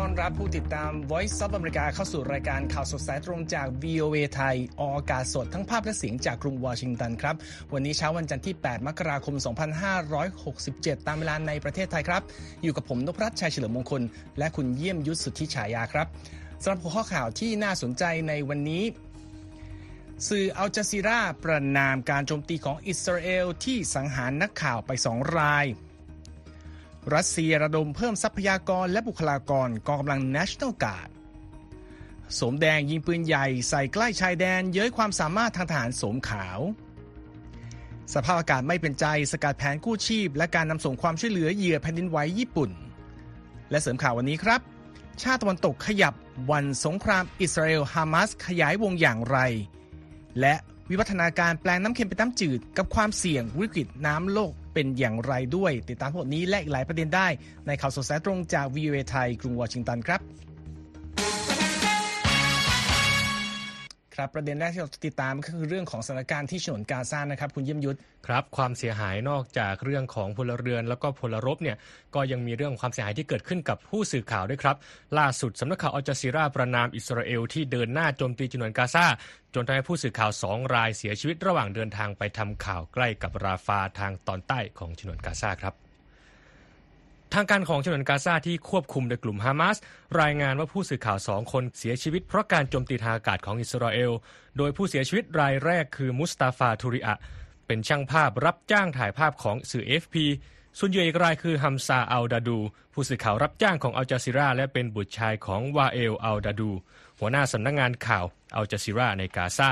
ต้อนรับผู้ติดตาม Voice of America เข้าสู่รายการข่าวสดสายตรงจาก VOA ไทย ออกอากาศสดทั้งภาพและเสียงจากกรุงวอชิงตันครับ วันนี้เช้าวันจันทร์ที่ 8 มกราคม 2567 ตามเวลาในประเทศไทยครับ อยู่กับผมนพรัตน์ชัยเฉลิมมงคล และคุณเยี่ยมยุทธสุทธิฉายาครับสำหรับหัวข้อข่าวที่น่าสนใจในวันนี้สื่ออัลจาซีราประนามการโจมตีของอิสราเอลที่สังหารนักข่าวไปสองราย รัสเซียระดมเพิ่มทรัพยากรและบุคลากรกองกำลัง National Guard สมแดงยิงปืนใหญ่ใส่ใกล้ชายแดนเย้ยความสามารถทางทหารสมขาว สภาพอากาศไม่เป็นใจสกัดแผนกู้ชีพ และการนำส่งความช่วยเหลือเหยื่อแผ่นดินไหวญี่ปุ่น และเสริมข่าววันนี้ครับ ชาติตะวันตกขยับวันสงครามอิสราเอลฮามาสขยายวงอย่างไร และวิวัฒนาการแปลงน้ำเค็มเป็นน้ำจืดกับความเสี่ยงวิกฤตน้ำโลก เป็นอย่างไรด้วย ติดตามพวกนี้และอีกหลายประเด็นได้ในข่าวสดสายตรงจาก VOA ไทยกรุงวอชิงตันครับ ครับประเด็นแรกที่เราติดตามก็คือเรื่องของสถานการณ์ที่ฉนวนกาซานะครับคุณเยี่ยมยุทธครับความเสียหายนอกจากเรื่องของพลเรือน แล้วก็พลรบเนี่ยก็ยังมีเรื่องความเสียหายที่เกิดขึ้นกับผู้สื่อข่าวด้วยครับ ล่าสุดสำนักข่าวอัลจาซีราประนามอิสราเอลที่เดินหน้าโจมตีฉนวนกาซาจนทำให้ผู้สื่อข่าวสองรายเสียชีวิตระหว่างเดินทางไปทำข่าวใกล้กับราฟาทางตอนใต้ของฉนวนกาซาครับ ทางการของฉนวนกาซาที่ควบคุมโดยกลุ่มฮามาสรายงานว่าผู้สื่อข่าวสองคนเสียชีวิตเพราะการโจมตีทางอากาศของอิสราเอล โดยผู้เสียชีวิตรายแรกคือมุสตาฟาทูริอะเป็นช่างภาพรับจ้างถ่ายภาพของสื่อ FP ส่วนเหยื่ออีกรายคือฮัมซาอัลดาดู ผู้สื่อข่าวรับจ้างของอัลจาซิราและเป็นบุตรชายของวาเอลอัลดาดู หัวหน้าสำนักงงานข่าวอัลจาซิราในกาซา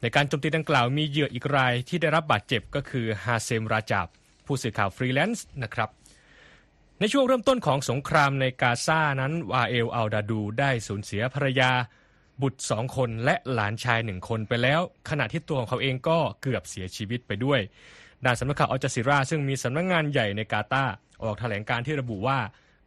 ในการโจมตีดังกล่าวมีเหยื่ออีกรายที่ได้รับบาดเจ็บก็คือฮาเซมราจับผู้สื่อข่าวฟรีแลนซ์นะครับ ในช่วงเริ่มต้นของสงครามในกาซานั้นวาเอลอัลดาดูได้สูญเสียภรรยา บุตรสองคนและหลานชายหนึ่งคนไปแล้ว ขณะที่ตัวของเขาเองก็เกือบเสียชีวิตไปด้วยด้านสำนักข่าวอัลจาซิรา ซึ่งมีสำนักงานใหญ่ในกาตาร์ออกแถลงการณ์ที่ระบุว่า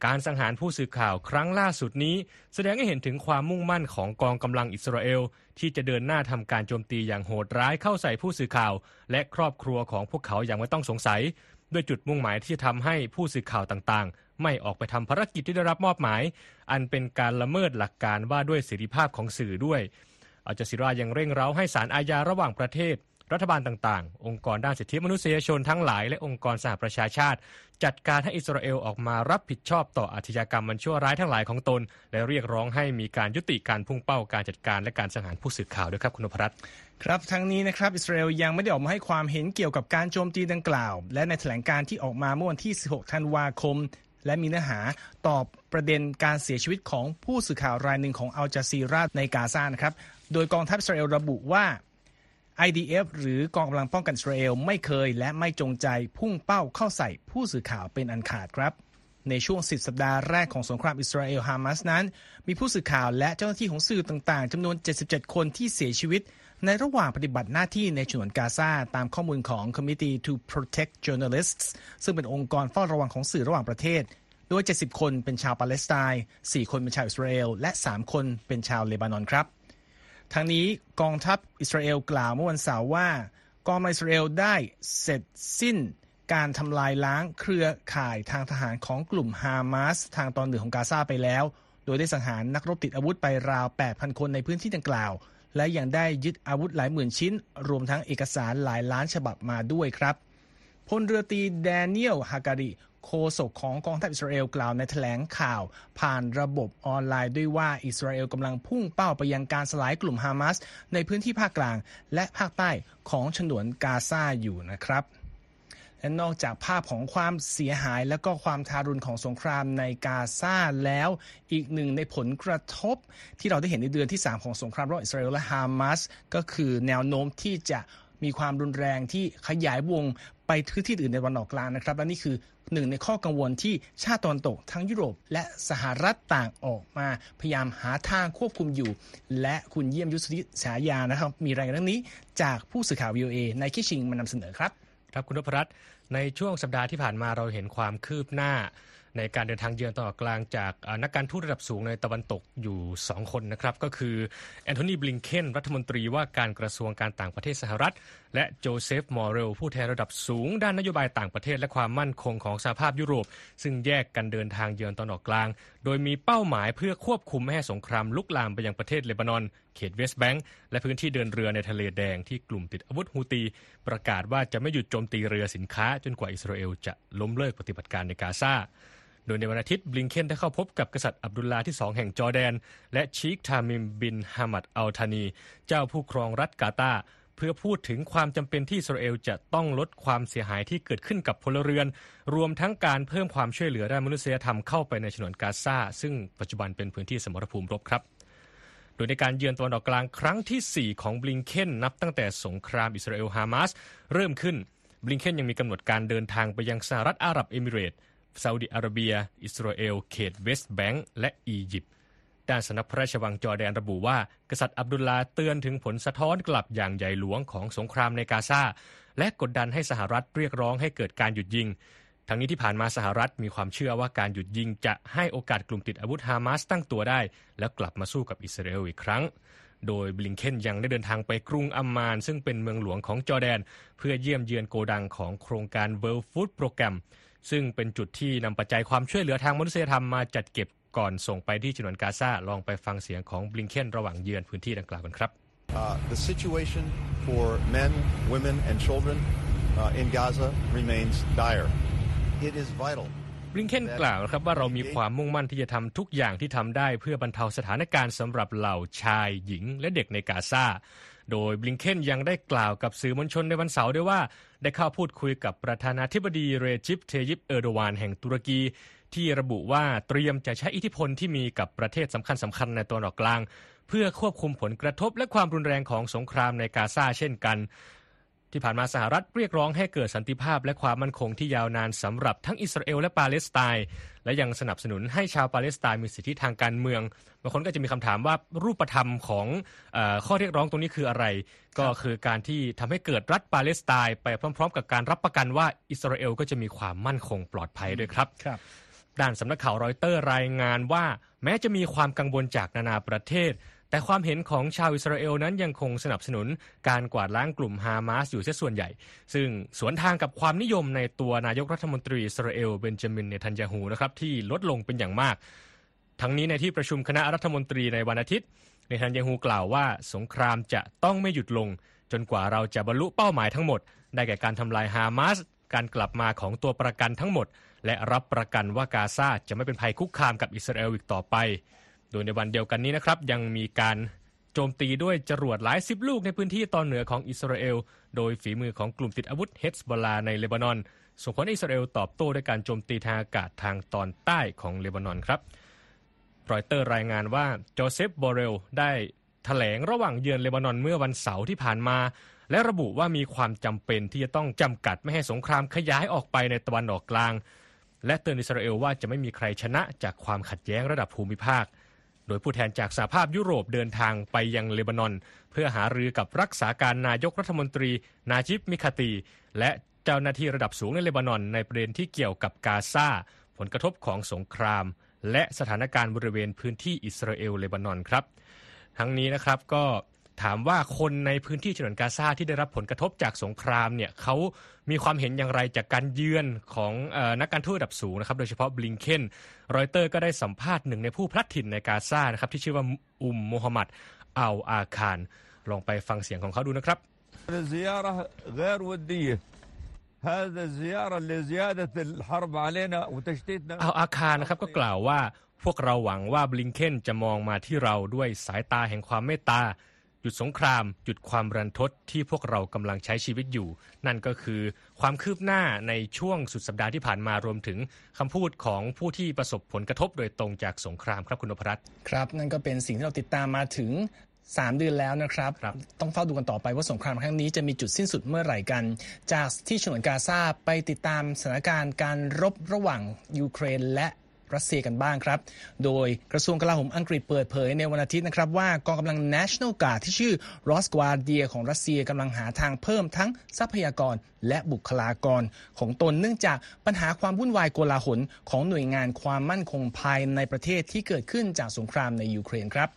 การสังหารผู้สื่อข่าวครั้งล่าสุดนี้ แสดงให้เห็นถึงความมุ่งมั่นของกองกำลังอิสราเอล ที่จะเดินหน้าทำการโจมตีอย่างโหดร้ายเข้าใส่ผู้สื่อข่าว และครอบครัวของพวกเขาอย่างไม่ต้องสงสัย ด้วยจุดมุ่งหมายที่จะทำให้ผู้สื่อข่าวต่างๆ ไม่ออกไปทำภารกิจที่ได้รับมอบหมาย อันเป็นการละเมิดหลักการว่าด้วยเสรีภาพของสื่อด้วยอาจาซิรายังเร่งเร้าให้ศาลอาญาระหว่างประเทศ รัฐบาลต่างๆ องค์กรด้านสิทธิมนุษยชนทั้งหลาย และองค์กรสหประชาชาติ จัดการให้อิสราเอลออกมารับผิดชอบต่ออาชญากรรมมันชั่วร้ายทั้งหลายของตน และเรียกร้องให้มีการยุติการพุ่งเป้าการจัดการและการสังหารผู้สื่อข่าวด้วยครับคุณพรัตน์ครับทั้งนี้นะครับอิสราเอลยังไม่ได้ออกมาให้ความเห็นเกี่ยวกับการโจมตีดังกล่าว และในแถลงการที่ออกมาเมื่อวันที่ 16 ธันวาคม และมีเนื้อหาตอบประเด็นการเสียชีวิตของผู้สื่อข่าวรายหนึ่งของอัลจาซีราในกาซานะครับโดยกองทัพอิสราเอลระบุว่า IDF หรือกองกำลังป้องกันอิสราเอลไม่เคยและไม่จงใจพุ่งเป้าเข้าใส่ผู้สื่อข่าวเป็นอันขาดครับ ในช่วง 10 สัปดาห์แรกของสงครามอิสราเอลฮามาสนั้น มีผู้สื่อข่าวและเจ้าหน้าที่ของสื่อต่างๆจำนวน 77 คนที่เสียชีวิต ในระหว่างปฏิบัติหน้าที่ในฉนวนกาซาตามข้อมูลของ Committee to Protect Journalists ซึ่งเป็นองค์กรเฝ้าระวังของสื่อระหว่างประเทศ โดย 70 คนเป็นชาวปาเลสไตน์ 4 คนเป็นชาวอิสราเอล และ 3 คนเป็นชาวเลบานอนครับ ทางนี้กองทัพอิสราเอลกล่าวเมื่อวันเสาร์ว่า กองอิสราเอลได้เสร็จสิ้นการทำลายล้างเครือข่ายทางทหารของกลุ่มฮามาสทางตอนเหนือของกาซาไปแล้ว โดยได้สังหารนักรบติดอาวุธไปราว 8,000 คนในพื้นที่ดังกล่าว และยังได้ยึดอาวุธหลายหมื่นชิ้น รวมทั้งเอกสารหลายล้านฉบับมาด้วยครับพลเรือตรีแดเนียลฮาการิ โฆษกของกองทัพอิสราเอลกล่าวในแถลงข่าว ผ่านระบบออนไลน์ด้วยว่าอิสราเอลกำลังพุ่งเป้าไปยังการสลายกลุ่มฮามาสในพื้นที่ภาคกลาง และภาคใต้ของฉนวนกาซาอยู่นะครับและนอกจากภาพของความเสียหายและก็ความทารุณของสงครามในกาซาแล้ว อีกหนึ่งในผลกระทบที่เราได้เห็นในเดือนที่ 3 ของสงครามระหว่างอิสราเอลและฮามาสก็คือแนวโน้มที่จะ มีความรุนแรงที่ขยายวงไปพื้นที่อื่นในวันออกกลางนะครับ และนี่คือหนึ่งในข้อกังวลที่ชาติตะวันตกทั้งยุโรป และสหรัฐต่างออกมา พยายามหาทางควบคุมอยู่ และคุณเยี่ยมยุทธฉายานะครับ มีรายงานเรื่องนี้จากผู้สื่อข่าว VOA English มานำเสนอครับ ครับคุณนพรัตน์ในช่วงสัปดาห์ที่ผ่านมาเราเห็นความคืบหน้า ในการเดินทางเยือนตะวันออกกลางจากนักการทูตระดับสูงในตะวันตกอยู่ 2 คนนะครับก็คือแอนโทนีบลิงเคนรัฐมนตรีว่าการกระทรวงการต่างประเทศสหรัฐ และโจเซฟบอร์เรลผู้แทนระดับสูง ด้านนโยบายต่างประเทศและความมั่นคงของสหภาพยุโรป ซึ่งแยกกันเดินทางเยือนตะวันออกกลาง โดยมีเป้าหมายเพื่อควบคุมไม่ให้สงครามลุกลามไปยังประเทศเลบานอน เขตเวสต์แบงก์และพื้นที่เดินเรือในทะเลแดงที่กลุ่มติดอาวุธฮูตี ประกาศว่าจะไม่หยุดโจมตีเรือสินค้า จนกว่าอิสราเอลจะล้มเลิกปฏิบัติการในกาซา โดยในวันอาทิตย์บลิงเคนได้เข้าพบกับกษัตริย์อับดุลลาที่สองแห่งจอร์แดน และชีคทามิมบินฮามัดอัลธานี เจ้าผู้ครองรัฐกาตาเพื่อพูดถึงความจำเป็นที่อิสราเอลจะต้องลดความเสียหายที่เกิดขึ้นกับพลเรือน รวมทั้งการเพิ่มความช่วยเหลือด้านมนุษยธรรมเข้าไปในฉนวนกาซาซึ่งปัจจุบันเป็นพื้นที่สมรภูมิรบครับโดยในการเยือนตะวันออกกลางครั้งที่ 4 ของบลิงเคนนับตั้งแต่สงครามอิสราเอลฮามาสเริ่มขึ้นบลิงเคนยังมีกำหนดการเดินทางไปยังสหรัฐอาหรับเอมิเรตส์ ซาอุดิอาระเบีย อิสราเอล เขตเวสต์แบงก์และอียิปต์ด้านสำนักพระราชวังจอร์แดนระบุว่า กษัตริย์อับดุลลาเตือนถึงผลสะท้อนกลับอย่างใหญ่หลวงของสงครามในกาซาและกดดันให้สหรัฐเรียกร้องให้เกิดการหยุดยิง ทั้งนี้ที่ผ่านมาสหรัฐมีความเชื่อว่าการหยุดยิงจะให้โอกาสกลุ่มติดอาวุธฮามาสตั้งตัวได้ แล้วกลับมาสู้กับอิสราเอลอีกครั้ง โดยบลิงเคนยังได้เดินทางไปกรุงอัมมาน ซึ่งเป็นเมืองหลวงของจอแดน เพื่อเยี่ยมเยือนโกดังของโครงการ World Food Program ซึ่งเป็นจุดที่นำปัจจัยความช่วยเหลือทางมนุษยธรรมมาจัดเก็บก่อนส่งไปที่ฉนวนกาซาลองไปฟังเสียงของบลิงเคนระหว่างเยือนพื้นที่ดังกล่าวกันครับ Uh, the situation for men, women, and children uh, in Gaza remains dire. It is vital. บลิงเคนกล่าวครับว่าเรามีความมุ่งมั่นที่จะทำทุกอย่างที่ทำได้เพื่อบรรเทาสถานการณ์สำหรับเหล่าชายหญิงและเด็กในกาซา โดยบลิงเคนยังได้กล่าวกับสื่อมวลชนในวันเสาร์ด้วยว่า ได้เข้าพูดคุยกับประธานาธิบดีเรจิปเทยิปเออร์โดวานแห่งตุรกี ที่ระบุว่าเตรียมจะใช้อิทธิพลที่มีกับประเทศสำคัญสำคัญในตัวออกกลาง เพื่อควบคุมผลกระทบและความรุนแรงของสงครามในกาซาเช่นกัน ที่ผ่านมาสหรัฐเรียกร้องให้เกิดสันติภาพและความมั่นคงที่ยาวนานสำหรับทั้งอิสราเอลและปาเลสไตน์และยังสนับสนุนให้ชาวปาเลสไตน์มีสิทธิทางการเมืองบางคนก็จะมีคำถามว่ารูปธรรมของเออข้อเรียกร้องตรงนี้คืออะไร ก็คือการที่ทำให้เกิดรัฐปาเลสไตน์ไปพร้อม ๆ กับการรับประกันว่าอิสราเอลก็จะมีความมั่นคงปลอดภัยด้วยครับครับด้านสำนักข่าวรอยเตอร์รายงานว่า แม้จะมีความกังวลจากนานาประเทศ แต่ความเห็นของชาวอิสราเอลนั้นยังคงสนับสนุนการกวาดล้างกลุ่มฮามาสอยู่เสียส่วนใหญ่ ซึ่งสวนทางกับความนิยมในตัวนายกรัฐมนตรีอิสราเอลเบนจามินเนทันยาฮูนะครับที่ลดลงเป็นอย่างมาก ทั้งนี้ในที่ประชุมคณะรัฐมนตรีในวันอาทิตย์เนทันยาฮูกล่าวว่าสงครามจะต้องไม่หยุดลง จนกว่าเราจะบรรลุเป้าหมายทั้งหมด ได้แก่การทำลายฮามาสการกลับมาของตัวประกันทั้งหมด และรับประกันว่ากาซาจะไม่เป็นภัยคุกคามกับอิสราเอลอีกต่อไป โดยในวันเดียวกันนี้นะครับยังมีการโจมตีด้วยจรวดหลายสิบลูกในพื้นที่ตอนเหนือของอิสราเอล โดยฝีมือของกลุ่มติดอาวุธเฮซบอลลาห์ในเลบานอน ส่งผลอิสราเอลตอบโต้ด้วยการโจมตีทางอากาศทางตอนใต้ของเลบานอนครับ รอยเตอร์รายงานว่าโจเซฟบอร์เรลได้แถลงระหว่างเยือนเลบานอนเมื่อวันเสาร์ที่ผ่านมา และระบุว่ามีความจำเป็นที่จะต้องจำกัดไม่ให้สงครามขยายออกไปในตะวันออกกลาง และเตือนอิสราเอลว่าจะไม่มีใครชนะจากความขัดแย้งระดับภูมิภาค โดยผู้แทนจากสหภาพยุโรปเดินทางไปยังเลบานอน เพื่อหารือกับรักษาการนายกรัฐมนตรี นาจิบมิคาตี และเจ้าหน้าที่ระดับสูงในเลบานอน ในประเด็นที่เกี่ยวกับกาซาผลกระทบของสงคราม และสถานการณ์บริเวณพื้นที่อิสราเอลเลบานอนครับ ทั้งนี้นะครับก็ ถามว่าคนในพื้นที่ฉนวนกาซาที่ได้รับผลกระทบจากสงครามเนี่ยเขามีความเห็นอย่างไรจากการเยือนของเออนักการทูตระดับสูงนะครับโดยเฉพาะบลิงเคนรอยเตอร์ก็ได้สัมภาษณ์หนึ่งในผู้พลัดถิ่นในกาซานะครับที่ชื่อว่าอุมโมฮัมหมัดอัลอาคารลองไปฟังเสียงของเขาดูนะครับ الزيارة غير ودية هذا الزيارة لزيادة الحرب علينا وتشتيتنا อัลอาคารนะครับก็กล่าวว่าพวกเราหวังว่าบลิงเคนจะมองมาที่เราด้วยสายตาแห่งความเมตตา หยุดสงคราม หยุดความรันทดที่พวกเรากำลังใช้ชีวิตอยู่ นั่นก็คือความคืบหน้าในช่วงสุดสัปดาห์ที่ผ่านมารวมถึงคำพูดของผู้ที่ประสบผลกระทบโดยตรงจากสงครามครับคุณนพรัตน์ครับ นั่นก็เป็นสิ่งที่เราติดตามมาถึง3เดือนแล้วนะครับครับต้องเฝ้าดูกันต่อไปว่าสงครามครั้งนี้จะมีจุดสิ้นสุดเมื่อไหร่กัน จากที่ฉนวนกาซาไปติดตามสถานการณ์การรบระหว่างยูเครน และ รัสเซียกันบ้างครับ โดยกระทรวงกลาโหมอังกฤษเปิดเผยในวันอาทิตย์นะครับว่ากองกำลัง National Guard ที่ชื่อ Rosgwardia ของรัสเซียกำลังหาทางเพิ่มทั้งทรัพยากรและบุคลากรของตนเนื่องจากปัญหาความวุ่นวายโกลาหลของหน่วยงานความมั่นคงภายในประเทศที่เกิดขึ้นจากสงครามในยูเครนครับ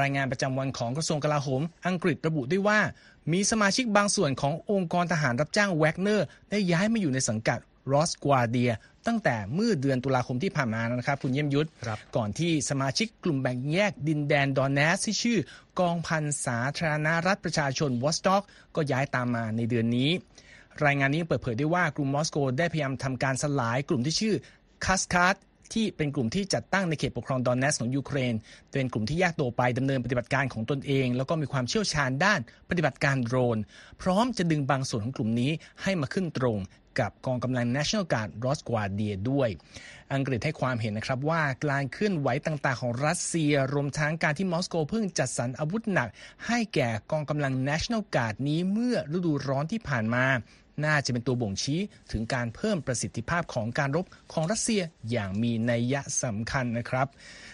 รายงานประจำวันของกระทรวงกลาโหม อังกฤษระบุด้วยว่า มีสมาชิกบางส่วนขององค์กรทหารรับจ้างแวกเนอร์ ได้ย้ายมาอยู่ในสังกัด รอสกวาร์เดีย ตั้งแต่เมื่อเดือนตุลาคมที่ผ่านมานะครับ คุณเยี่ยมยุทธครับก่อนที่สมาชิกกลุ่มแบ่งแยกดินแดนดอแนตสก์ที่ชื่อกองพันสาธารณรัฐประชาชนวอสต็อกก็ย้ายตามมาในเดือนนี้ รายงานนี้ยังเปิดเผยได้ว่ากลุ่มมอสโกได้พยายามทำการสลายกลุ่มที่ชื่อคัสคาร์ ที่เป็นกลุ่มที่จัดตั้งในเขตปกครองดอแนตสก์ของยูเครน เป็นกลุ่มที่แยกตัวไปดำเนินปฏิบัติการของตนเอง แล้วก็มีความเชี่ยวชาญด้านปฏิบัติการโดรน พร้อมจะดึงบางส่วนของกลุ่มนี้ให้มาขึ้นตรงกับกองกำลัง National Guard r o s g w a d i a ด้วย อังกฤษให้ความเห็นนะครับว่าการเคลื่อนไหวต่างๆ ของรัสเซีย รวมทั้งการที่มอสโกเพิ่งจัดสรรอาวุธหนัก ให้แก่กองกำลัง National Guard นี้เมื่อฤดูร้อนที่ผ่านมา น่าจะเป็นตัวบ่งชี้ถึงการเพิ่มประสิทธิภาพของการรบของรัสเซียอย่างมีนัยยะสำคัญนะครับ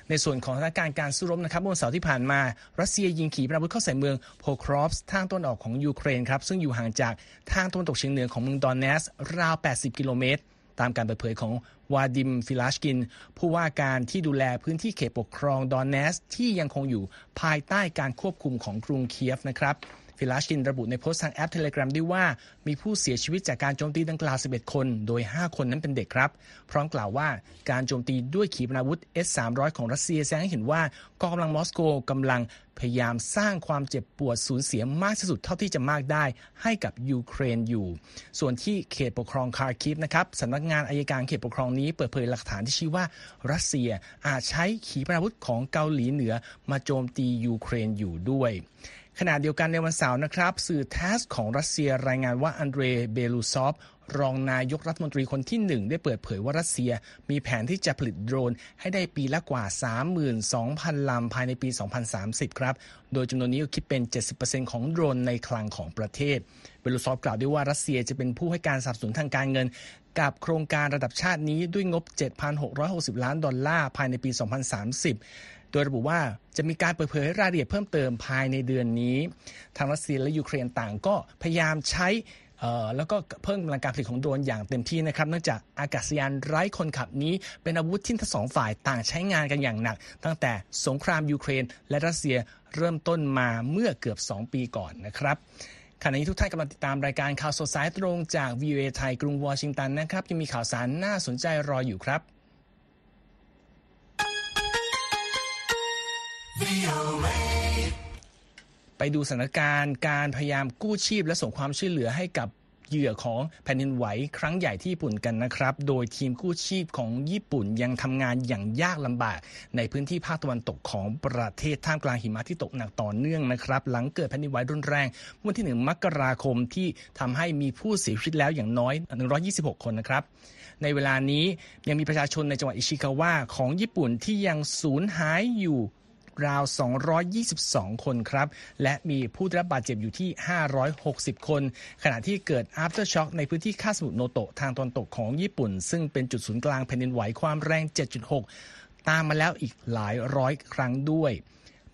ในส่วนของสถานการณ์การสู้รบนะครับเมื่อวันเสาร์ที่ผ่านมารัสเซียยิงขีปนาวุธเข้าใส่เมืองโพครอฟสก์ทางตะวันออกของยูเครนครับซึ่งอยู่ห่างจากทางตะวันตกเฉียงเหนือของเมืองดอแนตสก์ราว 80 กิโลเมตรตามการเปิดเผยของวาดิมฟิลาชกิน ผู้ว่าการที่ดูแลพื้นที่เขตปกครองดอแนตสก์ที่ยังคงอยู่ภายใต้การควบคุมของกรุงเคียฟนะครับ ฟิลาชกินระบุในโพสต์ทางแอป Telegram ด้วยว่า มีผู้เสียชีวิตจากการโจมตีดังกล่าว 11 คน โดย 5 คนนั้นเป็นเด็กครับ พร้อมกล่าวว่าการโจมตีด้วยขีปนาวุธ S-300 ของรัสเซียแสดงให้เห็นว่ากองกำลังมอสโกกำลังพยายามสร้างความเจ็บปวดสูญเสียมากที่สุดเท่าที่จะมากได้ ให้กับยูเครนอยู่ ส่วนที่เขตปกครองคาร์คิฟนะครับสำนักงานอัยการเขตปกครองนี้เปิดเผยหลักฐานที่ชี้ว่ารัสเซียอาจใช้ขีปนาวุธของเกาหลีเหนือมาโจมตียูเครนอยู่ด้วย ขณะเดียวกันในวันเสาร์นะครับ สื่อแทสของรัสเซียรายงานว่าอันเดรเบลูซอฟรองนายกรัฐมนตรีคนที่หนึ่งได้เปิดเผยว่ารัสเซีย มีแผนที่จะผลิตโดรน ให้ได้ปีละกว่า 32,000 ลำภายในปี 2030 ครับ โดยจำนวนนี้ก็คิดเป็น 70%ของโดรนในคลังของประเทศ เบลูซอฟกล่าวด้วยว่ารัสเซียจะเป็นผู้ให้การสนับสนุนทางการเงิน กับโครงการระดับชาตินี้ด้วยงบ 7,660 ล้านดอลลาร์ภายในปี 2030 โดยระบุว่าจะมีการเปิดเผยรายละเอียดเพิ่มเติมภายในเดือนนี้ ทางรัสเซียและยูเครนต่างก็พยายามใช้แล้วก็เพิ่มกำลังการผลิตของโดรนอย่างเต็มที่นะครับเนื่องจากอากาศยานไร้คนขับนี้ เป็นอาวุธที่ทั้งสองฝ่ายต่างใช้งานกันอย่างหนัก ตั้งแต่สงครามยูเครน และรัสเซียเริ่มต้นมาเมื่อเกือบ 2 ปีก่อนนะครับขณะนี้ทุกท่านกำลังติดตามรายการข่าวสดสายตรงจาก VOA ไทยกรุงวอชิงตันนะครับยังมีข่าวสารน่าสนใจรออยู่ครับ ไปดูสถานการณ์การพยายามกู้ชีพและส่งความช่วยเหลือให้กับเหยื่อของแผ่นดินไหวครั้งใหญ่ที่ญี่ปุ่นกันนะครับ โดยทีมกู้ชีพของญี่ปุ่นยังทำงานอย่างยากลำบาก ในพื้นที่ภาคตะวันตกของประเทศท่ามกลางหิมะที่ตกหนักต่อเนื่องนะครับ หลังเกิดแผ่นดินไหวรุนแรงเมื่อวันที่ 1 มกราคมที่ทำให้มีผู้เสียชีวิตแล้วอย่างน้อย 126 คนนะครับ ในเวลานี้ยังมีประชาชนในจังหวัดอิชิกาวะของญี่ปุ่นที่ยังสูญหายอยู่ ราว 222 คนครับ และมีผู้ได้รับบาดเจ็บอยู่ที่ 560 คน ขณะที่เกิด after shock ในพื้นที่คาสมุทรโนโตะทางตอนตกของญี่ปุ่น ซึ่งเป็นจุดศูนย์กลางแผ่นดินไหวความแรง 7.6 ตามมาแล้วอีกหลายร้อยครั้งด้วย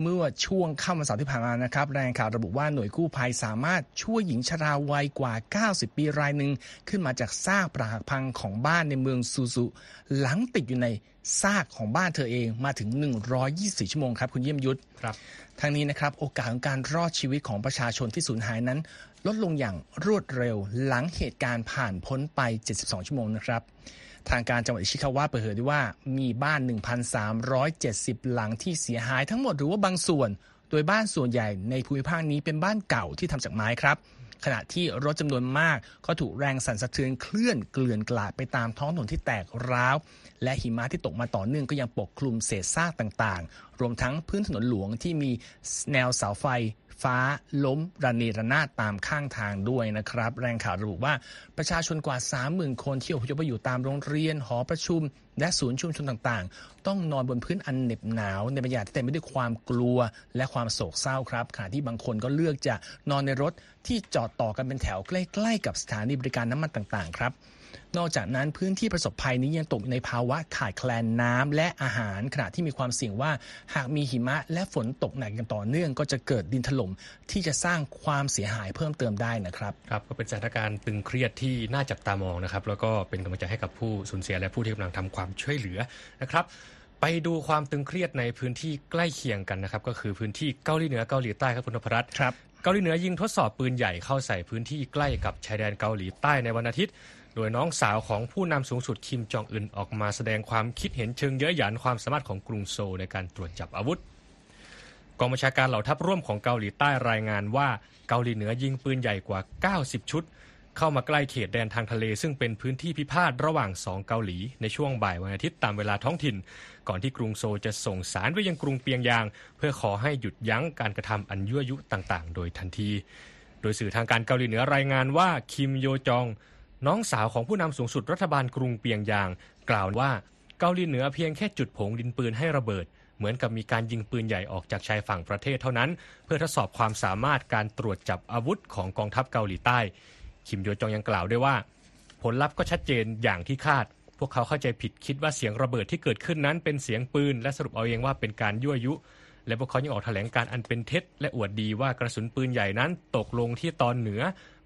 เมื่อช่วงค่ำวันเสาร์ที่ผ่านมานะครับรายงานข่าวระบุว่าหน่วยกู้ภัยสามารถช่วยหญิงชราวัยกว่า 90 ปีรายหนึ่งขึ้นมาจากซากปรักหักพังของบ้านในเมืองซูซุหลังติดอยู่ใน ซากของบ้านเธอเองมาถึง 124 ชั่วโมงครับ คุณเยี่ยมยุทธครับทั้งนี้นะครับ โอกาสของการรอดชีวิตของประชาชนที่สูญหายนั้น ลดลงอย่างรวดเร็วหลังเหตุการณ์ผ่านพ้นไป 72 ชั่วโมงนะครับ ทางการจังหวัดอิชิคาวะเปิดเผยด้วยว่ามีบ้าน 1,370 หลังที่เสียหายทั้งหมดหรือว่าบางส่วน โดยบ้านส่วนใหญ่ในภูมิภาคนี้เป็นบ้านเก่าที่ทำจากไม้ครับ ขณะที่รถจำนวนมากก็ถูกแรงสั่นสะเทือนเคลื่อนเกลื่อนกลาดไปตามท้องถนนที่แตกร้าว และหิมะที่ตกมาต่อเนื่องก็ยังปกคลุมเศษซากต่างๆ รวมทั้งพื้นถนนหลวงที่มีแนวเสาไฟ ฟ้าล้มระเนระนาดตามข้างทางด้วยนะครับ แรงข่าวระบุว่าประชาชนกว่า 30,000 คนที่อพยพไปอยู่ตามโรงเรียนหอประชุม และศูนย์ชุมชนต่างๆ ต้องนอนบนพื้นอันเหน็บหนาว ในบรรยากาศที่เต็มไปด้วยความกลัวและความโศกเศร้าครับขณะที่บางคนก็เลือกจะนอนในรถที่จอดต่อกันเป็นแถวใกล้ ๆ กับสถานีบริการน้ำมันต่างๆ ครับ นอกจากนั้นพื้นที่ประสบภัยนี้ยังตกอยู่ในภาวะขาดแคลนน้ำและอาหารขณะที่มีความเสี่ยงว่า หากมีหิมะและฝนตกหนักกันต่อเนื่อง ก็จะเกิดดินถล่มที่จะสร้างความเสียหายเพิ่มเติมได้นะครับครับก็เป็นสถานการณ์ตึงเครียดที่น่าจับตามองนะครับ แล้วก็เป็นกำลังใจให้กับผู้สูญเสียและผู้ที่กำลังทำความช่วยเหลือนะครับไปดูความตึงเครียดในพื้นที่ใกล้เคียงกันนะครับ ก็คือพื้นที่เกาหลีเหนือเกาหลีใต้ครับคุณนพรัตน์ครับเกาหลีเหนือยิงทดสอบปืนใหญ่เข้าใส่พื้นที่ใกล้กับชายแดนเกาหลีใต้ในวันอาทิตย์ โดยน้องสาวของผู้นำสูงสุดคิมจองอึนออกมาแสดงความคิดเห็นเชิงเย้ยหยันความสามารถของกรุงโซลในการตรวจจับอาวุธกองบัญชาการเหล่าทัพร่วมของเกาหลีใต้รายงานว่าเกาหลีเหนือยิงปืนใหญ่กว่า 90 ชุด เข้ามาใกล้เขตแดนทางทะเล ซึ่งเป็นพื้นที่พิพาทระหว่างสองเกาหลีในช่วงบ่ายวันอาทิตย์ตามเวลาท้องถิ่น ก่อนที่กรุงโซลจะส่งสารไปยังกรุงเปียงยาง เพื่อขอให้หยุดยั้งการกระทำอันยั่วยุต่างๆ โดยทันที โดยสื่อทางการเกาหลีเหนือรายงานว่าคิมโยจอง น้องสาวของผู้นำสูงสุดรัฐบาลกรุงเปียงยาง กล่าวว่าเกาหลีเหนือเพียงแค่จุดผงดินปืนให้ระเบิด เหมือนกับมีการยิงปืนใหญ่ออกจากชายฝั่งประเทศเท่านั้น เพื่อทดสอบความสามารถการตรวจจับอาวุธของกองทัพเกาหลีใต้ คิมโยจองยังกล่าวด้วยว่า ผลลัพธ์ก็ชัดเจนอย่างที่คาด พวกเขาเข้าใจผิดคิดว่าเสียงระเบิดที่เกิดขึ้นนั้นเป็นเสียงปืน และสรุปเอาเองว่าเป็นการยั่วยุ และพวกเขายังออกแถลงการอันเป็นเท็จ และอวดดีว่ากระสุนปืนใหญ่นั้นตกลงที่ตอนเหนือ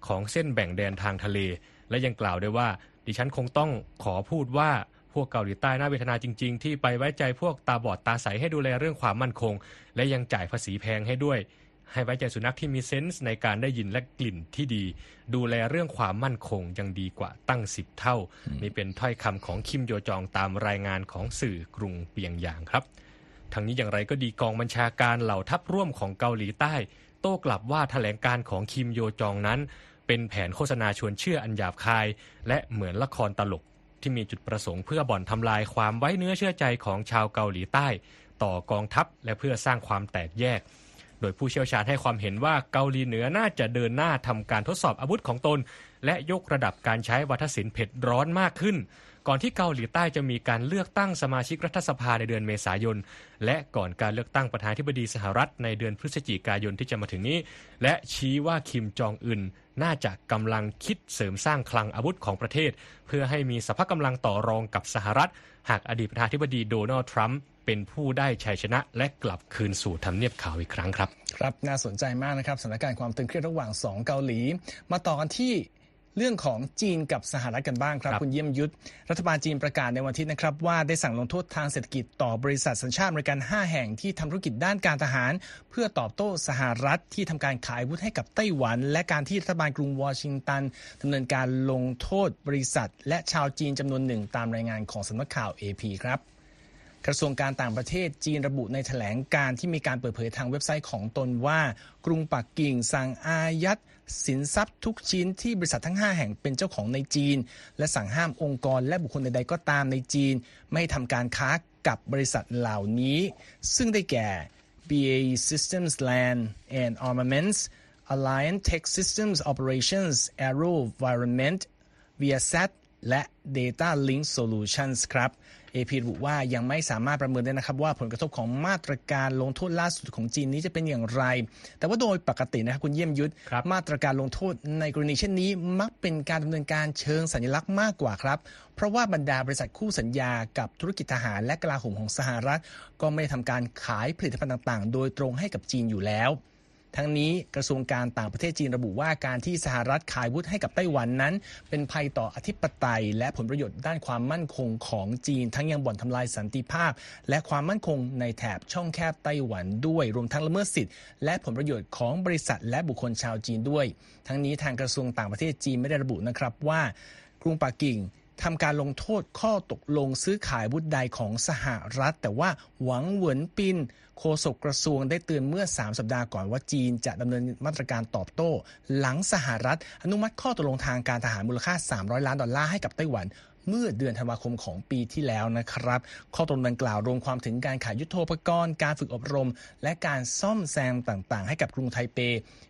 ของเส้นแบ่งแดนทางทะเล และยังกล่าวด้วยว่า ดิฉันคงต้องขอพูดว่าพวกเกาหลีใต้น่าเวทนาจริง ๆ ที่ไปไว้ใจพวกตาบอดตาใสให้ดูแลเรื่องความมั่นคง และยังจ่ายภาษีแพงให้ด้วย ให้ไว้ใจสุนัขที่มีเซนส์ในการได้ยินและกลิ่นที่ดี ดูแลเรื่องความมั่นคงยังดีกว่าตั้งสิบเท่านี่เป็นถ้อยคำของคิมโยจองตามรายงานของสื่อกรุงเปียงยางครับทั้งนี้อย่างไรก็ดีกองบัญชาการเหล่าทัพร่วมของเกาหลีใต้ โต้กลับว่าแถลงการของคิมโยจองนั้น เป็นแผนโฆษณาชวนเชื่ออันหยาบคาย และเหมือนละครตลกที่มีจุดประสงค์เพื่อบ่อนทำลายความไว้เนื้อเชื่อใจของชาวเกาหลีใต้ ต่อกองทัพและเพื่อสร้างความแตกแยก โดยผู้เชี่ยวชาญให้ความเห็นว่าเกาหลีเหนือน่าจะเดินหน้าทำการทดสอบอาวุธของตน และยกระดับการใช้วัฒศิลป์เผ็ดร้อนมากขึ้น ก่อนที่เกาหลีใต้จะมีการเลือกตั้งสมาชิกรัฐสภาในเดือนเมษายน และก่อนการเลือกตั้งประธานาธิบดีสหรัฐในเดือนพฤศจิกายนที่จะมาถึงนี้ และชี้ว่าคิมจองอึนน่าจะกำลังคิดเสริมสร้างคลังอาวุธของประเทศ เพื่อให้มีสภาพกำลังต่อรองกับสหรัฐ หากอดีตประธานาธิบดีโดนัลด์ทรัมป์เป็นผู้ได้ชัยชนะและกลับคืนสู่ทำเนียบขาวอีกครั้งครับ ครับน่าสนใจมากนะครับสถานการณ์ความตึงเครียดระหว่าง 2 เกาหลี มาต่อกันที่ เรื่องของจีนกับสหรัฐกันบ้างครับครับ คุณเยี่ยมยุทธรัฐบาลจีนประกาศในวันอาทิตย์นะครับ ว่าได้สั่งลงโทษทางเศรษฐกิจต่อบริษัทสัญชาติอเมริกัน 5 แห่งที่ทำธุรกิจด้านการทหาร เพื่อตอบโต้สหรัฐที่ทำการขายอาวุธให้กับไต้หวัน และการที่รัฐบาลกรุงวอชิงตันดำเนินการลงโทษบริษัท และชาวจีนจำนวนหนึ่งตามรายงานของสำนักข่าว AP ครับ กระทรวงการต่างประเทศจีนระบุในแถลงการที่มีการเปิดเผยทางเว็บไซต์ของตนว่า กรุงปักกิ่งสั่งอายัดสินทรัพย์ทุกชิ้นที่บริษัททั้ง 5 แห่งเป็นเจ้าของในจีน และสั่งห้ามองค์กรและบุคคลใดๆก็ตามในจีน ไม่ทำการค้ากับบริษัทเหล่านี้ ซึ่งได้แก่ BAE Systems Land and Armaments Alliance Tech Systems Operations Aero Environment Viasat และ Data Link Solutions ครับ AP ระบุว่ายังไม่สามารถประเมินได้นะครับ ว่าผลกระทบของมาตรการลงโทษล่าสุดของจีนนี้จะเป็นอย่างไร แต่ว่าโดยปกตินะครับคุณเยี่ยมยุทธครับมาตรการลงโทษในกรณีเช่นนี้มักเป็นการดำเนินการเชิงสัญลักษณ์มากกว่าครับ เพราะว่าบรรดาบริษัทคู่สัญญากับธุรกิจทหารและกลาโหมของสหรัฐ ก็ไม่ได้ทำการขายผลิตภัณฑ์ต่าง ๆ โดยตรงให้กับจีนอยู่แล้ว ทั้งนี้กระทรวงการต่างประเทศจีนระบุว่าการที่สหรัฐขายอาวุธให้กับไต้หวันนั้น เป็นภัยต่ออธิปไตย และผลประโยชน์ด้านความมั่นคงของจีน ทั้งยังบ่อนทำลายสันติภาพ และความมั่นคงในแถบช่องแคบไต้หวันด้วย รวมทั้งละเมิดสิทธิ์และผลประโยชน์ของบริษัท และบุคคลชาวจีนด้วย ทั้งนี้ทางกระทรวงต่างประเทศจีนไม่ได้ระบุนะครับว่ากรุงปักกิ่ง ทำการลงโทษข้อตกลงซื้อขายวุธใดของสหรัฐ แต่ว่าหวังเหวินปินโฆษกกระทรวงได้เตือนเมื่อ 3 สัปดาห์ก่อนว่าจีนจะดำเนินมาตรการตอบโต้ หลังสหรัฐ อนุมัติข้อตกลงทางการทหารมูลค่า 300 ล้านดอลลาร์ให้กับไต้หวันเมื่อเดือนธันวาคมของปีที่แล้วนะครับ ข้อตกลงดังกล่าวรวมความถึงการขายยุทโธปกรณ์ การฝึกอบรม และการซ่อมแซมต่างๆ ให้กับกรุงไทเป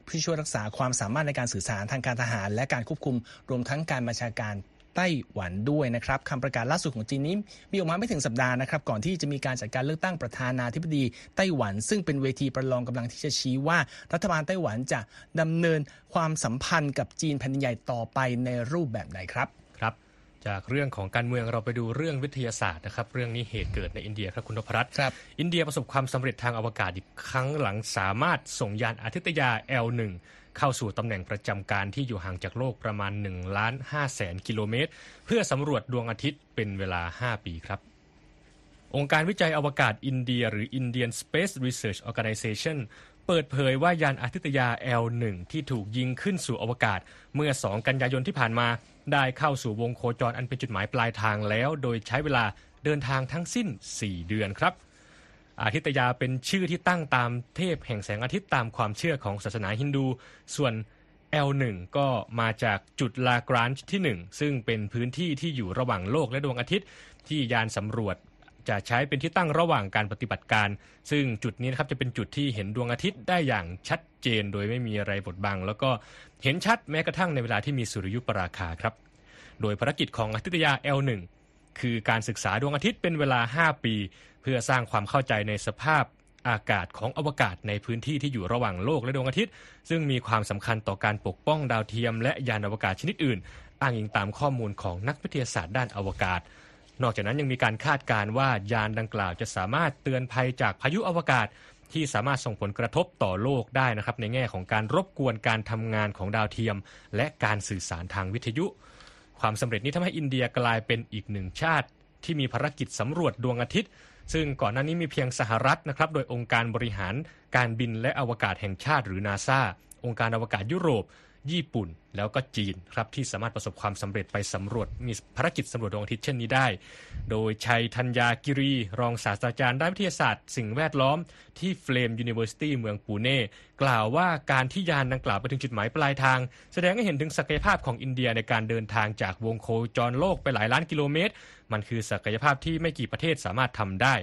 เพื่อช่วยรักษาความสามารถในการสื่อสารทางการทหาร และการควบคุมรวมทั้งการบัญชาการ ต้หวันด้วยนะครับคำประกาศล่าสุดของจีนนี้มีออกมาไม่ถึงสัปดาห์นะครับก่อนที่จะมีการจัดการเลือกตั้งประธานาธิบดีไต้หวัน ซึ่งเป็นเวทีประลองกำลังที่จะชี้ว่า รัฐบาลไต้หวันจะดำเนินความสัมพันธ์กับจีนแผ่นดินใหญ่ต่อไปในรูปแบบใดครับครับ จากเรื่องของการเมืองเราไปดูเรื่องวิทยาศาสตร์นะครับเรื่องนี้เหตุเกิดในอินเดียครับคุณนพรัตน์ครับอินเดียประสบความสำเร็จทางอวกาศอีกครั้งหลังสามารถส่งยานอาทิตยา L1 เข้าสู่ตำแหน่งประจำการที่อยู่ห่างจากโลกประมาณ1ล้าน5แสนกิโลเมตร เพื่อสำรวจดวงอาทิตย์เป็นเวลา 5 ปีครับ องค์การวิจัยอวกาศอินเดีย หรือ Indian Space Research Organization เปิดเผยว่ายานอาทิตยา L1 ที่ถูกยิงขึ้นสู่อวกาศ เมื่อ 2 กันยายนที่ผ่านมา ได้เข้าสู่วงโคจรอันเป็นจุดหมายปลายทางแล้ว โดยใช้เวลาเดินทางทั้งสิ้น 4 เดือนครับ อาทิตยาเป็นชื่อที่ตั้งตามเทพแห่งแสงอาทิตย์ตามความเชื่อของศาสนาฮินดู ส่วน L1 ก็มาจากจุดลากรานช์ที่ 1 ซึ่งเป็นพื้นที่ที่อยู่ระหว่างโลกและดวงอาทิตย์ ที่ยานสำรวจจะใช้เป็นที่ตั้งระหว่างการปฏิบัติการ ซึ่งจุดนี้นะครับจะเป็นจุดที่เห็นดวงอาทิตย์ได้อย่างชัดเจน โดยไม่มีอะไรบดบัง แล้วก็เห็นชัดแม้กระทั่งในเวลาที่มีสุริยุปราคาครับ โดยภารกิจของอาทิตยา L1 คือการศึกษาดวงอาทิตย์เป็นเวลา 5 ปี เพื่อสร้างความเข้าใจในสภาพอากาศของอวกาศในพื้นที่ที่อยู่ระหว่างโลกและดวงอาทิตย์ ซึ่งมีความสำคัญต่อการปกป้องดาวเทียมและยานอวกาศชนิดอื่น อ้างอิงตามข้อมูลของนักวิทยาศาสตร์ด้านอวกาศ นอกจากนั้นยังมีการคาดการณ์ว่ายานดังกล่าวจะสามารถเตือนภัยจากพายุอวกาศที่สามารถส่งผลกระทบต่อโลกได้นะครับในแง่ของการรบกวนการทำงานของดาวเทียม และการสื่อสารทางวิทยุ ความสำเร็จนี้ทำให้อินเดียกลายเป็นอีกหนึ่งชาติ ที่มีภารกิจสำรวจดวงอาทิตย์ ซึ่งก่อนหน้านี้มีเพียงสหรัฐนะครับโดยองค์การบริหารการบินและอวกาศแห่งชาติหรือนาซาองค์การอวกาศยุโรป ญี่ปุ่น แล้วก็จีนครับที่สามารถประสบความสำเร็จไปสำรวจมีภารกิจสำรวจดวงอาทิตย์เช่นนี้ได้ โดยชัยธัญญากิรี รองศาสตราจารย์ด้านวิทยาศาสตร์ สิ่งแวดล้อมที่ FLAME University เมืองปูเน่กล่าวว่าการที่ยานดังกล่าวไปถึงจุดหมายปลายทาง แสดงให้เห็นถึงศักยภาพของอินเดียในการเดินทางจากวงโคจรโลกไปหลายล้านกิโลเมตร มันคือศักยภาพที่ไม่กี่ประเทศสามารถทำได้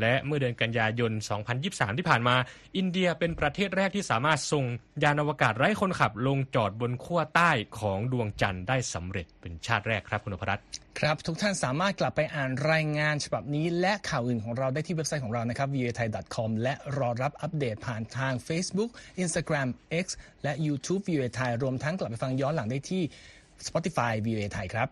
และเมื่อเดือนกันยายน 2023 ที่ผ่านมา อินเดียเป็นประเทศแรกที่สามารถส่งยานอวกาศไร้คนขับลงจอดบนขั้วใต้ของดวงจันทร์ได้สำเร็จเป็นชาติแรกครับคุณอภรัตครับทุกท่านสามารถกลับไปอ่านรายงานฉบับนี้และข่าวอื่นของเราได้ที่เว็บไซต์ของเรานะครับ v a t h a i c o m และรอรับอัปเดตผ่านทาง Facebook Instagram X และ YouTube v a t h a i รวมทั้งกลับไปฟังย้อนหลังได้ที่ Spotify v a Thai ครับ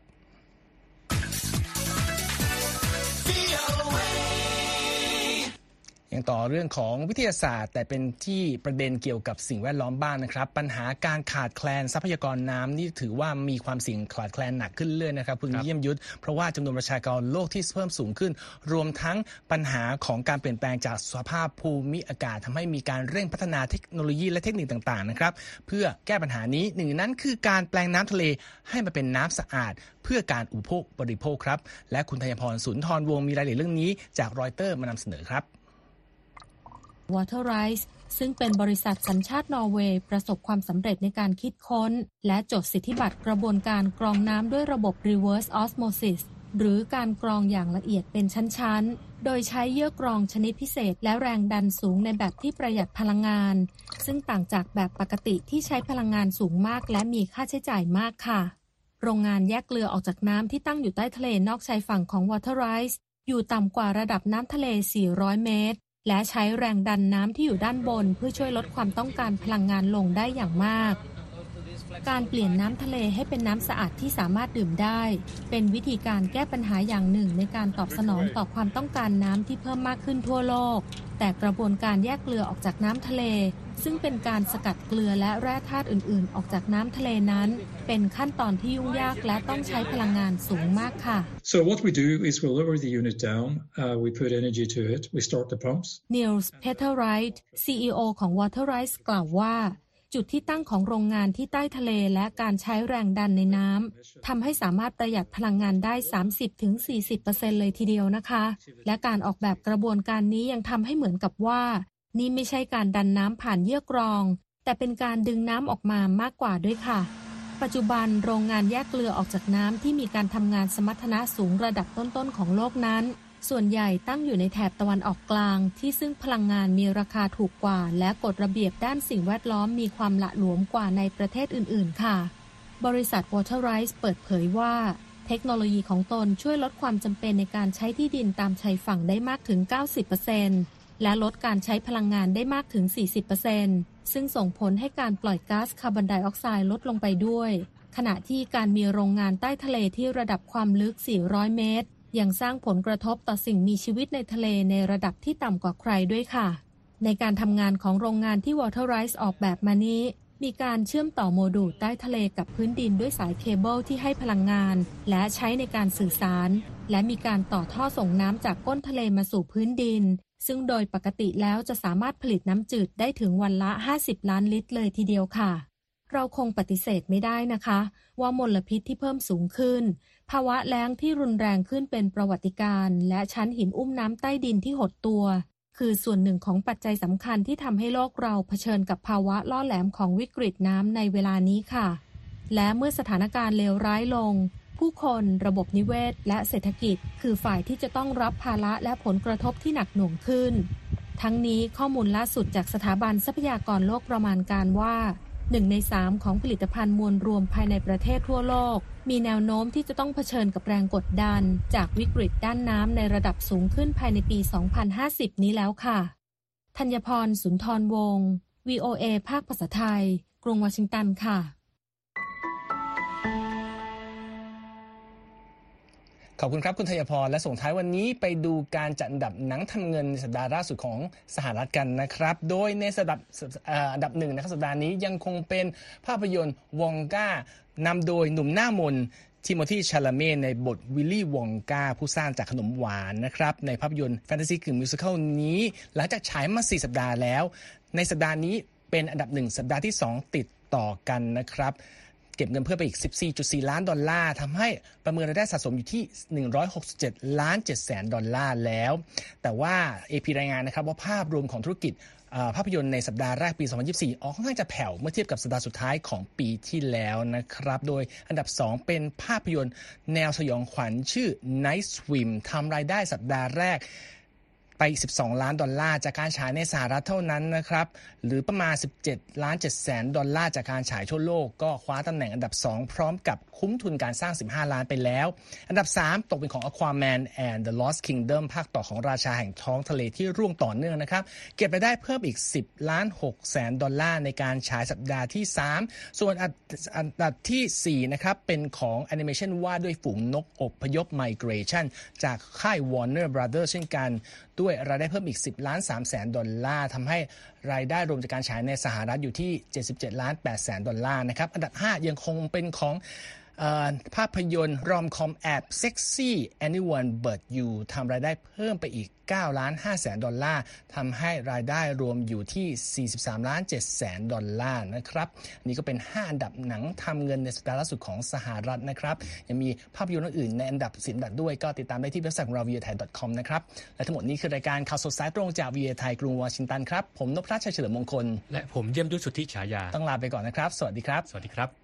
ยังต่อเรื่องของวิทยาศาสตร์ แต่เป็นที่ประเด็นเกี่ยวกับสิ่งแวดล้อมบ้างนะครับ ปัญหาการขาดแคลนทรัพยากรน้ำนี่ถือว่ามีความเสี่ยงขาดแคลนหนักขึ้นเรื่อยนะครับคุณเยี่ยมยุทธเพราะว่าจำนวนประชากรโลกที่เพิ่มสูงขึ้น รวมทั้งปัญหาของการเปลี่ยนแปลงจากสภาพภูมิอากาศทำให้มีการเร่งพัฒนาเทคโนโลยีและเทคนิคต่างๆนะครับเพื่อแก้ปัญหานี้หนึ่งนั้นคือการแปลงน้ำทะเลให้มาเป็นน้ำสะอาด เพื่อการอุปโภคบริโภคครับและคุณธัญพรสุนทรวงมีรายละเอียดเรื่องนี้ จากรอยเตอร์มานำเสนอครับ Waterrise ซึ่งเป็นบริษัทสัญชาตินอร์เวย์ประสบความสำเร็จในการคิดค้น และจดสิทธิบัตรกระบวนการกรองน้ำด้วยระบบ reverse osmosis หรือการกรองอย่างละเอียดเป็นชั้น ๆ โดยใช้เยื่อกรองชนิดพิเศษและแรงดันสูงในแบบที่ประหยัดพลังงาน ซึ่งต่างจากแบบปกติที่ใช้พลังงานสูงมากและมีค่าใช้จ่ายมากค่ะ โรงงานแยกเกลือออกจากน้ำที่ตั้งอยู่ใต้ทะเลนอกชายฝั่งของ Waterrise อยู่ต่ำกว่าระดับน้ำทะเล 400 เมตร และใช้แรงดันน้ำที่อยู่ด้านบน เพื่อช่วยลดความต้องการพลังงานลงได้อย่างมาก การเปลี่ยนน้ำทะเลให้เป็นน้ำสะอาดที่สามารถดื่มได้ เป็นวิธีการแก้ปัญหาอย่างหนึ่งในการตอบสนองต่อความต้องการน้ำที่เพิ่มมากขึ้นทั่วโลก แต่กระบวนการแยกเกลือออกจากน้ำทะเล ซึ่งเป็นการสกัดเกลือและแร่ธาตุอื่น ๆ ออกจากน้ำทะเลนั้น เป็นขั้นตอนที่ยุ่งยากและต้องใช้พลังงานสูงมากค่ะ So what we do is we lower the unit down, uh, we put energy to it, we start the pumps. Niels Peterwright CEO ของ Waterrise กล่าวว่าจุดที่ตั้งของโรงงานที่ใต้ทะเลและการใช้แรงดันในน้ำทำให้สามารถประหยัดพลังงานได้ 30-40%เลยทีเดียวนะคะ และการออกแบบกระบวนการนี้ยังทำให้เหมือนกับว่า นี่ไม่ใช่การดันน้ำผ่านเยื่อกรอง แต่เป็นการดึงน้ำออกมามากกว่าด้วยค่ะ ปัจจุบันโรงงานแยกเกลือออกจากน้ำที่มีการทำงานสมรรถนะสูงระดับต้นๆของโลกนั้น ส่วนใหญ่ตั้งอยู่ในแถบตะวันออกกลาง ที่ซึ่งพลังงานมีราคาถูกกว่า และกฎระเบียบด้านสิ่งแวดล้อมมีความละหลวมกว่าในประเทศอื่นๆ ค่ะ บริษัท Waterrise เปิดเผยว่าเทคโนโลยีของตนช่วยลดความจำเป็นในการใช้ที่ดินตามชายฝั่งได้มากถึง 90% และลดการใช้พลังงานได้มากถึง 40%ซึ่งส่งผลให้การปล่อยก๊าซคาร์บอนไดออกไซด์ลดลงไปด้วย ขณะที่การมีโรงงานใต้ทะเลที่ระดับความลึก 400 เมตร ยังสร้างผลกระทบต่อสิ่งมีชีวิตในทะเลในระดับที่ต่ำกว่าใครด้วยค่ะ ในการทำงานของโรงงานที่ Waterise ออกแบบมานี้ มีการเชื่อมต่อโมดูลใต้ทะเลกับพื้นดินด้วยสายเคเบิลที่ให้พลังงาน และใช้ในการสื่อสาร และมีการต่อท่อส่งน้ำจากก้นทะเลมาสู่พื้นดิน ซึ่งโดยปกติแล้วจะสามารถผลิตน้ำจืดได้ถึงวันละ 50 ล้านลิตรเลยทีเดียวค่ะ เราคงปฏิเสธไม่ได้นะคะ ว่ามลพิษที่เพิ่มสูงขึ้น ภาวะแล้งที่รุนแรงขึ้นเป็นประวัติการณ์และชั้นหินอุ้มน้ำใต้ดินที่หดตัว คือส่วนหนึ่งของปัจจัยสำคัญที่ทำให้โลกเราเผชิญกับภาวะล่อแหลมของวิกฤตน้ำในเวลานี้ค่ะ และเมื่อสถานการณ์เลวร้ายลง ผู้คนระบบนิเวศ และเศรษฐกิจ คือฝ่ายที่จะต้องรับภาระและผลกระทบที่หนักหน่วงขึ้น ทั้งนี้ข้อมูลล่าสุดจากสถาบันทรัพยากรโลกประมาณการว่าหนึ่งในสามของผลิตภัณฑ์มวลรวมภายในประเทศทั่วโลก มีแนวโน้มที่จะต้องเผชิญกับแรงกดดัน จากวิกฤตด้านน้ำในระดับสูงขึ้นภายในปี 2050 นี้แล้วค่ะ ธัญพร สุนทรวงศ์ VOA ภาคภาษาไทย กรุงวอชิงตันค่ะ ขอบคุณครับคุณทยพรและส่งท้ายวันนี้ไปดูการจัดอันดับหนังทำเงินในสัปดาห์ล่าสุดของสหรัฐกันนะครับ โดยในสัปดาห์อันดับหนึ่งนะครับสัปดาห์นี้ยังคงเป็นภาพยนตร์วองก้านำโดยหนุ่มหน้ามนทิโมธีชาลาเมในบทวิลลี่วองกาผู้สร้างจากขนมหวานนะครับในภาพยนตร์แฟนตาซีกึ่งมิวสิควลนี้ หลังจากฉายมา 4 สัปดาห์แล้ว ในสัปดาห์นี้เป็นอันดับหนึ่งสัปดาห์ที่ 2 ติดต่อกันนะครับ เก็บเงินเพิ่มไปอีก 14.4 ล้านดอลลาร์ทำให้ประเมินรายได้สะสมอยู่ที่ 167 ล้าน7แสนดอลลาร์แล้ว แต่ว่า AP รายงานนะครับว่าภาพรวมของธุรกิจภาพยนตร์ในสัปดาห์แรกปี 2024 ออกค่อนข้างจะแผ่วเมื่อเทียบกับสัปดาห์สุดท้ายของปีที่แล้วนะครับ โดยอันดับ 2 เป็นภาพยนตร์แนวสยองขวัญชื่อ Night Swim ทำรายได้สัปดาห์แรก ไป12 ล้านดอลลาร์จากการฉายในสหรัฐเท่านั้นนะครับหรือประมาณ 17 ล้าน7แสนดอลลาร์จากการฉายทั่วโลกก็คว้าตำแหน่งอันดับ 2 พร้อมกับคุ้มทุนการสร้าง 15 ล้านไปแล้ว อันดับ 3 ตกเป็นของ Aquaman and the Lost Kingdom ภาคต่อของราชาแห่งท้องทะเลที่ร่วงต่อเนื่องนะครับเก็บไปได้เพิ่มอีก 10 ล้าน6แสนดอลลาร์ในการฉายสัปดาห์ที่ 3 ส่วนอันดับที่ 4 นะครับเป็นของแอนิเมชันว่าด้วยฝูงนกอบพยพ Migration จากค่าย Warner Brothers เช่นกันด้วยรายได้เพิ่มอีก 10 ล้าน3แสนดอลลาร์ทำให้รายได้รวมจากการฉายในสหรัฐอยู่ที่ 77 ล้าน8แสนดอลลาร์นะครับอันดับ 5 ยังคงเป็นของ ภาพยนตร์ rom-com แอบเซ็กซี่ Anyone But You ทำรายได้เพิ่มไปอีก9ล้าน5แสนดอลลาร์ทำให้รายได้รวมอยู่ที่ 43ล้าน7แสนดอลลาร์นะครับ นี่ก็เป็น 5 อันดับหนังทำเงินในสัปดาห์ล่าสุดของสหรัฐนะครับ ยังมีภาพยนตร์อื่นในอันดับสิบอันดับด้วยก็ติดตามได้ที่เว็บไซต์ของเรา v i a t h a i com นะครับ และทั้งหมดนี้คือรายการข่าวสดสายตรงจาก v i a t h a i กรุงวอชิงตันครับ ผมนพรัชชัยเฉลิมมงคล และผมเยี่ยมยุทธสุทธิฉายา ต้องลาไปก่อนนะครับ สวัสดีครับ สวัสดีครับ